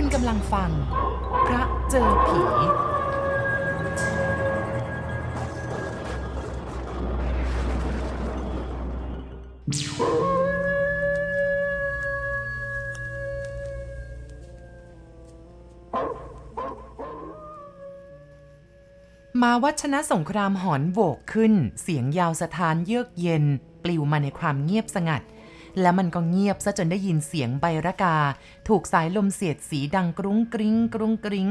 คุณกำลังฟัง พระเจอผี มาวัชนะสงครามหอนโบกขึ้น เสียงยาวสถานเยือกเย็น ปลิวมาในความเงียบสงัด แล้วมันก็เงียบซะจนได้ยินเสียงใบระกา ถูกสายลมเสียดสีดังกรุ้งกริ้งกรุ้งกริ้ง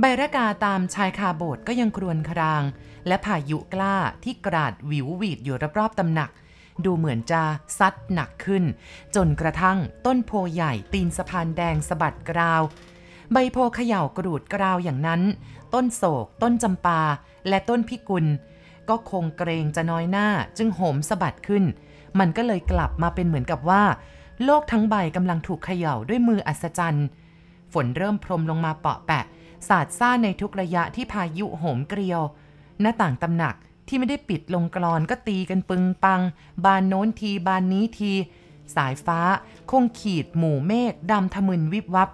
ใบระกาตามชายคาโบสถ์ก็ยังครวญคราง และพายุกล้าที่กราดวิววีดอยู่รอบๆตำหนัก ดูเหมือนจะซัดหนักขึ้น จนกระทั่งต้นโพใหญ่ตีนสะพานแดงสะบัดกราว ใบโพเขย่ากรูดกราวอย่างนั้น ต้นโศก ต้นจำปา และต้นพิกุล ก็คงเกรงจะน้อยหน้าจึงโหมสะบัดขึ้น มันก็เลยกลับมาเป็นเหมือนกับว่า โลกทั้งใบกำลังถูกเขย่าด้วยมืออัศจรรย์ ฝนเริ่มพรมลงมาเปาะแปะ สาดซ่าในทุกระยะที่พายุโหมเกลียว หน้าต่างตำหนักที่ไม่ได้ปิดลงกรอนก็ตีกันปึงปัง บานโน้นทีบานนี้ที สายฟ้า คงขีดหมู่เมฆดำทะมึนวิบวับ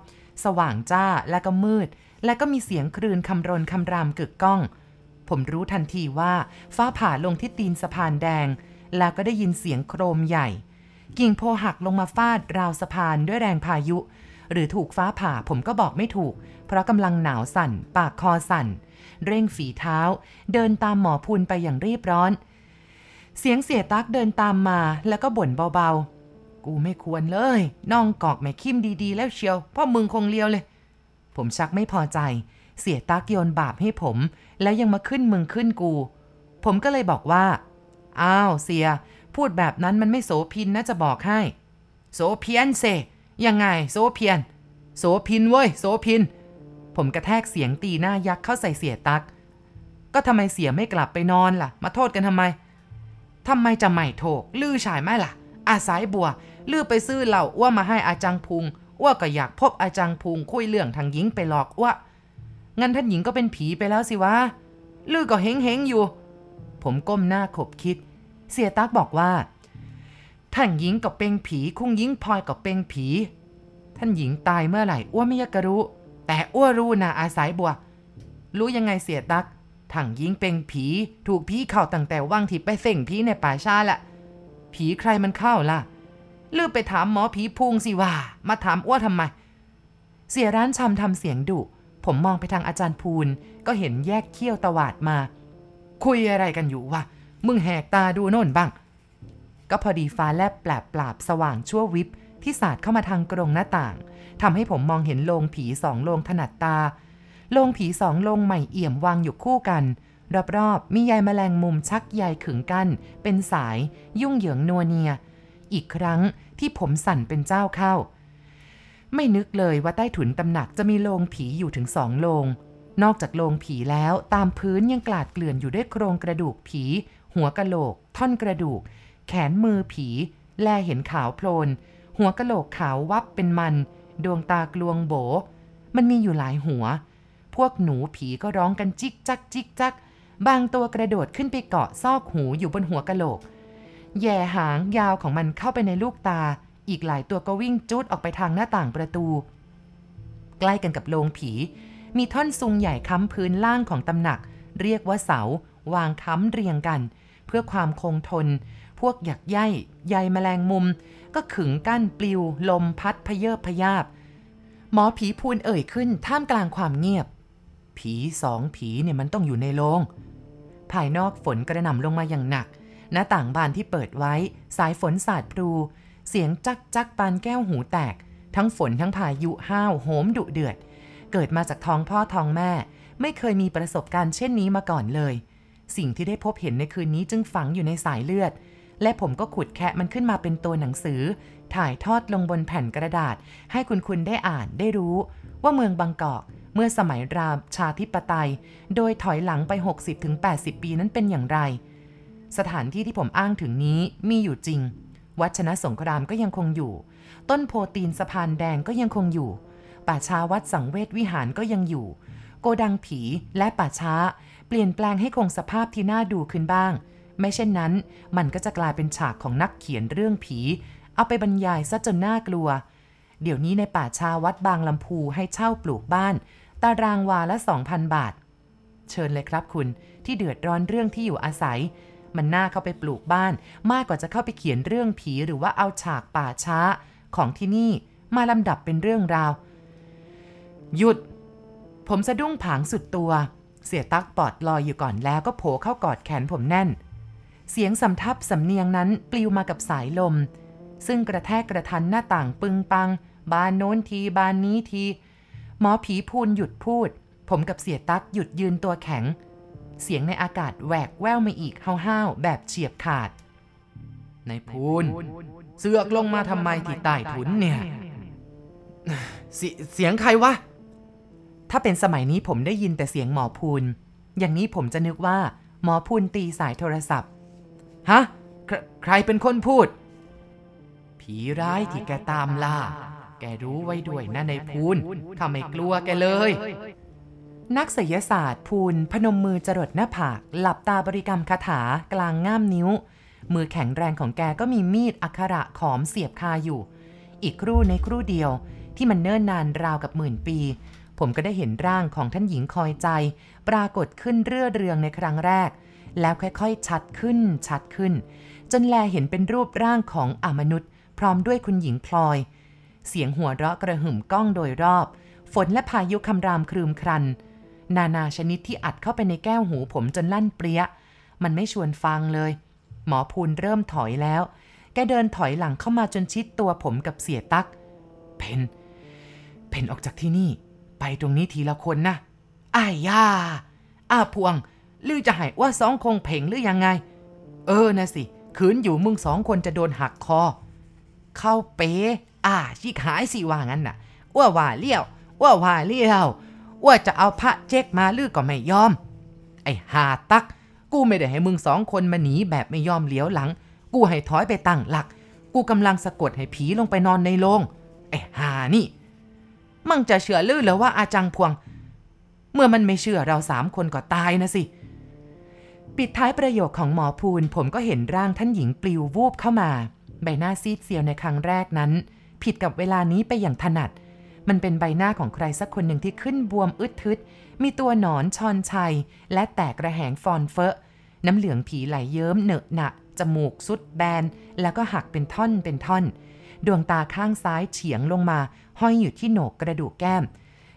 สว่างจ้าและก็มืด และก็มีเสียงครืนคำรนคำรามกึกก้อง ผมรู้ทันทีว่า ฟ้าผ่าลงที่ตีนสะพานแดง แล้วก็ได้ยินเสียงโครมใหญ่ กิ่งโพหักลงมาฟาดราวสะพานด้วยแรงพายุ หรือถูกฟ้าผ่าผมก็บอกไม่ถูก เพราะกำลังหนาวสั่น ปากคอสั่น เร่งฝีเท้า เดินตามหมอพูนไปอย่างรีบร้อน เสียงเสียตักเดินตามมาแล้วก็บ่นเบาๆ กูไม่ควรเลยน้องกอกแม่คิมดีๆ แล้วเชียวพ่อมึงคงเลียวเลย ผมชักไม่พอใจ เสียตักโยนบาปให้ผม แล้วยังมาขึ้นมึงขึ้นกู ผมก็เลยบอกว่า อ้าวเสีย พูดแบบนั้นมันไม่โสพินนะจะบอกให้ โสเพียนเซยังไง โสเพียน โสพินเว้ย โสพิน ผมกระแทกเสียงตีหน้ายักษ์เข้าใส่เสียตัก ก็ทำไมเสียไม่กลับไปนอนล่ะ มาโทษกันทำไมทำไมจะไม่โถก ลือฉายไม่ล่ะ อาสายบัว ลือไปซื้อเหล่าอ้วมาให้อาจังพุงอ้วก็อยากพบอาจังพุงคุยเรื่องทางหญิงไปหลอกอ้วงั้นท่านหญิงก็เป็นผีไปแล้วสิวะลือก็เฮงเฮงอยู่ ผมก้มหน้าขบคิด เสียตักบอกว่า ท่านหญิงกับเป็งผี คุ้งหญิงพลอยกับเป็งผี ท่านหญิงตายเมื่อไหร่อ้วไม่อยากรู้ แต่อ้วรู้นะอาสายบัว รู้ยังไงเสียตักถังหญิงเป็งผี ถูกผีเข้าตั้งแต่ว่างที่ไปเส่งผีในป่าชาละผีใครมันเข้าล่ะลือไปถามหมอผีพุงสิว่า มาถามอ้วทำไม เสียร้านชำทำเสียงดุผมมองไปทางอาจารย์พูนก็เห็นแยกเขี้ยวตวาดมา คุยอะไรกันอยู่วะ มึงแหกตาดูโน่นบ้าง ก็พอดีฟ้าแลบแปลบปราบสว่างชั่ววิบที่สาดเข้ามาทางกรงหน้าต่างทำให้ผมมองเห็นโลงผีสองโลงถนัดตา โลงผีสองโลงใหม่เอี่ยมวางอยู่คู่กัน รอบๆมีใยแมลงมุมชักใยขึงกั้น เป็นสาย ยุ่งเหยิงนัวเนีย อีกครั้งที่ผมสั่นเป็นเจ้าเข้า ไม่นึกเลยว่าใต้ถุนตำหนักจะมีโลงผีอยู่ถึงสองโลง นอกจากโลงผีแล้วตามพื้นยังกลาดเกลื่อนอยู่ด้วยโครงกระดูกผี หัวกะโหลก ท่อนกระดูก แขนมือผี แลเห็นขาวโพลน หัวกะโหลกขาววับเป็นมัน ดวงตากลวงโบ มันมีอยู่หลายหัว พวกหนูผีก็ร้องกันจิกจักจิกจัก บางตัวกระโดดขึ้นไปเกาะซอกหูอยู่บนหัวกะโหลก แย่หางยาวของมันเข้าไปในลูกตา อีกหลายตัวก็วิ่งจุดออกไปทางหน้าต่างประตู ใกล้กันกับโรงผี มีท่อนซุงใหญ่ค้ำพื้นล่างของตำหนัก เรียกว่าเสา วางค้ำเรียงกัน เพื่อความคงทน พวกหยักใยใยแมลงมุม ก็ขึงกั้นปลิว ลมพัดพเยิบพยาบ หมอผีพูนเอ่ยขึ้นท่ามกลางความเงียบ ผีสองผีเนี่ยมันต้องอยู่ในโรงภายนอกฝนกระหน่ำลงมาอย่างหนัก หน้าต่างบานที่เปิดไว้ สายฝนสาดพลู เสียงจักจักปานแก้วหูแตก ทั้งฝนทั้งพายุห้าวโหมดุเดือด เกิดมาจากท้องพ่อท้องแม่ ไม่เคยมีประสบการณ์เช่นนี้มาก่อนเลย สิ่งที่ได้พบเห็นในคืนนี้จึงฝังอยู่ในสายเลือด และผมก็ขุดแคะมันขึ้นมาเป็นตัวหนังสือ ถ่ายทอดลงบนแผ่นกระดาษ ให้คุณคุณได้อ่านได้รู้ ว่าเมืองบางกอกเมื่อสมัยราชาธิปไตย โดยถอยหลังไป 60-80 ปีนั้นเป็นอย่างไร สถานที่ที่ผมอ้างถึงนี้มีอยู่จริง วัดชนะสงครามก็ยังคงอยู่ ต้นโพตีนสะพานแดงก็ยังคงอยู่ ป่าช้าวัดสังเวชวิหารก็ยังอยู่ โกดังผีและป่าช้า เปลี่ยนแปลงให้คงสภาพที่น่าดูขึ้นบ้าง ไม่เช่นนั้น มันก็จะกลายเป็นฉากของนักเขียนเรื่องผี เอาไปบรรยายซะจนน่ากลัว เดี๋ยวนี้ในป่าชาวัดบางลำพูให้เช่าปลูกบ้าน ตารางวาละ 2,000 บาท เชิญเลยครับคุณที่เดือดร้อนเรื่องที่อยู่อาศัย มันน่าเข้าไปปลูกบ้าน มากกว่าจะเข้าไปเขียนเรื่องผีหรือว่าเอาฉากป่าช้าของที่นี่มาลำดับเป็นเรื่องราว หยุด ผมสะดุ้งผางสุดตัว เสียตักปอดลอยอยู่ก่อนแล้วก็โผล่เข้ากอดแขนผมแน่น เสียงสำทับสำเนียงนั้นปลิวมากับสายลม ซึ่งกระแทกกระทันหน้าต่างปึงปัง บานโน้นทีบานนี้ที หมอผีพูนหยุดพูด ผมกับเสียตักหยุดยืนตัวแข็ง เสียงในอากาศแหวกแว่วมาอีกห้าวๆแบบเฉียบขาด ในพูนเสือกลงมาทำไมที่ใต้ถุนเนี่ยเสเสียงใครวะ ถ้าเป็นสมัยนี้ผมได้ยินแต่เสียงหมอพูน อย่างนี้ผมจะนึกว่าหมอพูนตีสายโทรศัพท์ ฮะใครใครเป็นคนพูด ผีร้ายที่แกตามล่า แกรู้ไว้ด้วยนะในพูนทำไม่กลัวแกเลย นักศิยศาสตร์พูนพนมมือจรดหน้าผาก หลับตาบริกรรมคาถากลางง่ามนิ้ว มือแข็งแรงของแกก็มีมีดอักขระขอมเสียบคาอยู่ อีกครู่ในครู่เดียวที่มันเนิ่นนานราวกับหมื่นปี ผมก็ได้เห็นร่างของท่านหญิงคอยใจ ปรากฏขึ้นเรื่อเรืองในครั้งแรก แล้วค่อยๆ ชัดขึ้นชัดขึ้น จนแลเห็นเป็นรูปร่างของอมนุษย์ พร้อมด้วยคุณหญิงพลอย เสียงหัวเราะกระหึ่มก้องโดยรอบ ฝนและพายุคำรามครืมครัน นานาชนิดที่อัดเข้าไปในแก้วหูผมจนลั่นเปรี้ย มันไม่ชวนฟังเลย หมอพูนเริ่มถอยแล้ว แกเดินถอยหลังเข้ามาจนชิดตัวผมกับเสียตัก เพน เพนออกจากที่นี่ ไปตรงนี้ทีละคนนะอ้ายย่าอ้าพวงลือจะให้ว่าสองคงเพ่งหรือยังไง เออนะสิขืนอยู่มึงสองคนจะโดนหักคอ เข้าเป๊อ่าชิกหายสิว่างั้นน่ะอ้วว่าเลี้ยวอ้วว่าเลี้ยวอ้วจะเอาพระเจ๊กมาลือก็ไม่ยอม ไอ้หาตัก กูไม่ได้ให้มึงสองคนมาหนีแบบไม่ยอมเลี้ยวหลัง กูให้ถอยไปตั้งหลัก กูกำลังสะกดให้ผีลงไปนอนในโรงไอ้หานี่ มึงจะเชื่อลือหรอว่าอาจังพวง เมื่อมันไม่เชื่อเราสามคนก็ตายนะสิ ปิดท้ายประโยคของหมอพูนผมก็เห็นร่างท่านหญิงปลิววูบเข้ามา ใบหน้าซีดเซียวในครั้งแรกนั้น ผิดกับเวลานี้ไปอย่างถนัด มันเป็นใบหน้าของใครสักคนหนึ่งที่ขึ้นบวมอืดทืด มีตัวหนอนชอนไช และแตกระแหงฟอนเฟอะน้ำเหลืองผีไหลเยิ้มเหนอะหนะจมูกสุดแบน แล้วก็หักเป็นท่อนเป็นท่อน ดวงตาข้างซ้ายเฉียงลงมา ห้อยอยู่ที่โหนกกระดูกแก้ม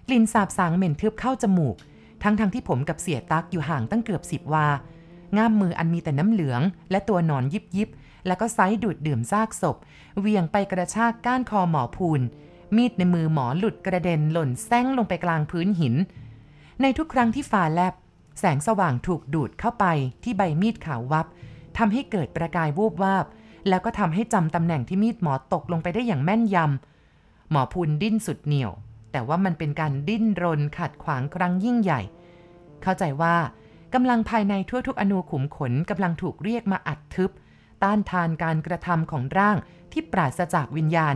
กลิ่นสาบสางเหม็นทึบเข้าจมูก ทั้งทั้งที่ผมกับเสียตักอยู่ห่างตั้งเกือบสิบวา ง่ามมืออันมีแต่น้ำเหลือง และตัวหนอนยิบยิบ แล้วก็ไซดูดดื่มซากศพ เวียงไปกระชากก้านคอหมอพูน มีดในมือหมอหลุดกระเด็นหล่นแซงลงไปกลางพื้นหิน ในทุกครั้งที่ฝ่าแลบ แสงสว่างถูกดูดเข้าไปที่ใบมีดขาววับทำให้เกิดประกายวูบวาบ แล้วก็ทำให้จำตำแหน่งที่มีดหมอตกลงไปได้อย่างแม่นยำหมอพูนดิ้นสุดเหนี่ยว แต่ว่ามันเป็นการดิ้นรนขัดขวางครั้งยิ่งใหญ่ เข้าใจว่ากำลังภายในทั่วทุกอนูขุมขนกำลังถูกเรียกมาอัดทึบ ต้านทานการกระทำของร่างที่ปราศจากวิญญาณ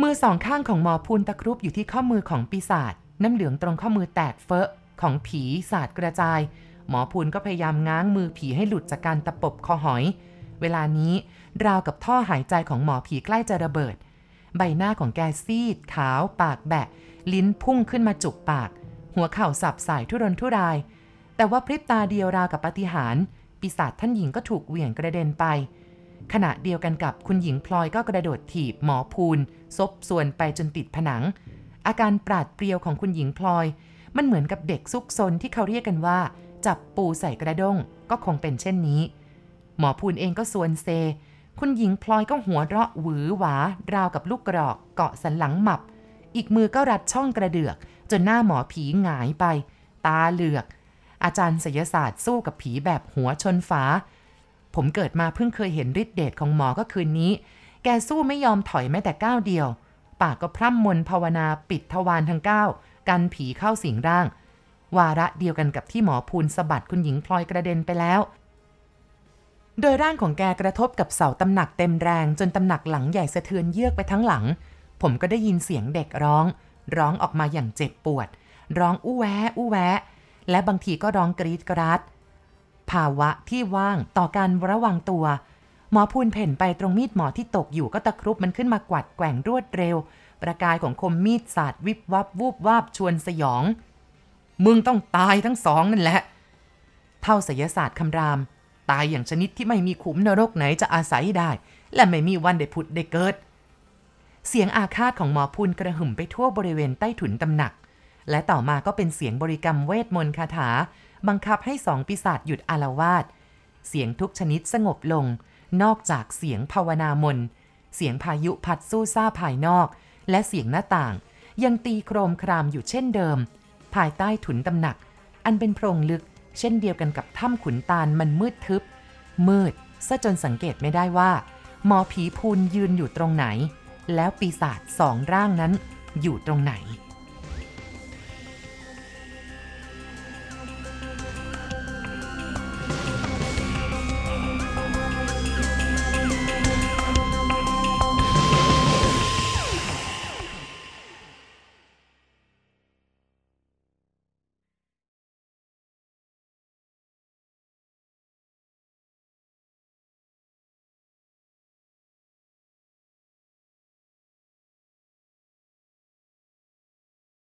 มือสองข้างของหมอพูนตะครุบอยู่ที่ข้อมือของปีศาจน้ำเหลืองตรงข้อมือแตกเฟอะของผีสาดกระจาย หมอพูนก็พยายามง้างมือผีให้หลุดจากการตะปบคอหอย เวลานี้ ราวกับท่อหายใจของหมอผีใกล้จะระเบิด ใบหน้าของแกซีด ขาว ปากแบะ ลิ้นพุ่งขึ้นมาจุกปาก หัวเข่าสับสายทุรนทุราย แต่ว่าพริบตาเดียวราวกับปฏิหารปีศาจท่านหญิงก็ถูกเหวี่ยงกระเด็นไป ขณะเดียวกันกับคุณหญิงพลอยก็กระโดดถีบหมอพูนซบส่วนไปจนติดผนัง อาการปราดเปรียวของคุณหญิงพลอย มันเหมือนกับเด็กซุกซนที่เขาเรียกกันว่า จับปูใส่กระด้งก็คงเป็นเช่นนี้ หมอพูนเองก็ส่วนเซ คุณหญิงพลอยก็หัวเราะหวือหวา ราวกับลูกกรอกเกาะสันหลังหมับ อีกมือก็รัดช่องกระเดือก จนหน้าหมอผีหงายไป ตาเหลือก อาจารย์ศิลศาสตร์สู้กับผีแบบหัวชนฝา ผมเกิดมาเพิ่งเคยเห็นฤทธิ์เดชของหมอก็คืนนี้ แกสู้ไม่ยอมถอยแม้แต่ก้าวเดียว ปากก็พร่ำมนภาวนาปิดทวารทั้งเก้ากันผีเข้าสิงร่าง วาระเดียวกันกับที่หมอพูนสะบัดคุณหญิงพลอยกระเด็นไปแล้ว โดยร่างของแกกระทบกับเสาตำหนักเต็มแรงจนตำหนักหลังใหญ่สะเทือนเยือกไปทั้งหลัง ผมก็ได้ยินเสียงเด็กร้อง ร้องออกมาอย่างเจ็บปวด ร้องอู้แวะอู้แวะและบางทีก็ร้องกรีดกราดภาวะที่ว่างต่อการระวังตัว หมอพูนเพ่นไปตรงมีดหมอที่ตกอยู่ก็ตะครุบมันขึ้นมากวัดแกว่งรวดเร็ว ประกายของคมมีดสาดวิบวับวูบวาบชวนสยอง มึงต้องตายทั้งสองนั่นแหละ เท่าศยศาสตร์คำราม ตายอย่างชนิดที่ไม่มีขุมนรกไหนจะอาศัยได้ และไม่มีวันได้ผุดได้เกิด เสียงอาฆาตของหมอพูนกระหึ่มไปทั่วบริเวณใต้ถุนตำหนัก และต่อมาก็เป็นเสียงบริกรรมเวทมนต์คาถา บังคับให้สองปีศาจหยุดอารวาสเสียงทุกชนิดสงบลง นอกจากเสียงภาวนามน เสียงพายุพัดสู้ซ่าภายนอก และเสียงหน้าต่าง ยังตีโครมครามอยู่เช่นเดิม ภายใต้ถุนตำหนัก อันเป็นโพรงลึก เช่นเดียวกันกับถ้ำขุนตาลมันมืดทึบ มืดซะจนสังเกตไม่ได้ว่า หมอผีพูนยืนอยู่ตรงไหน แล้วปีศาจสองร่างนั้นอยู่ตรงไหน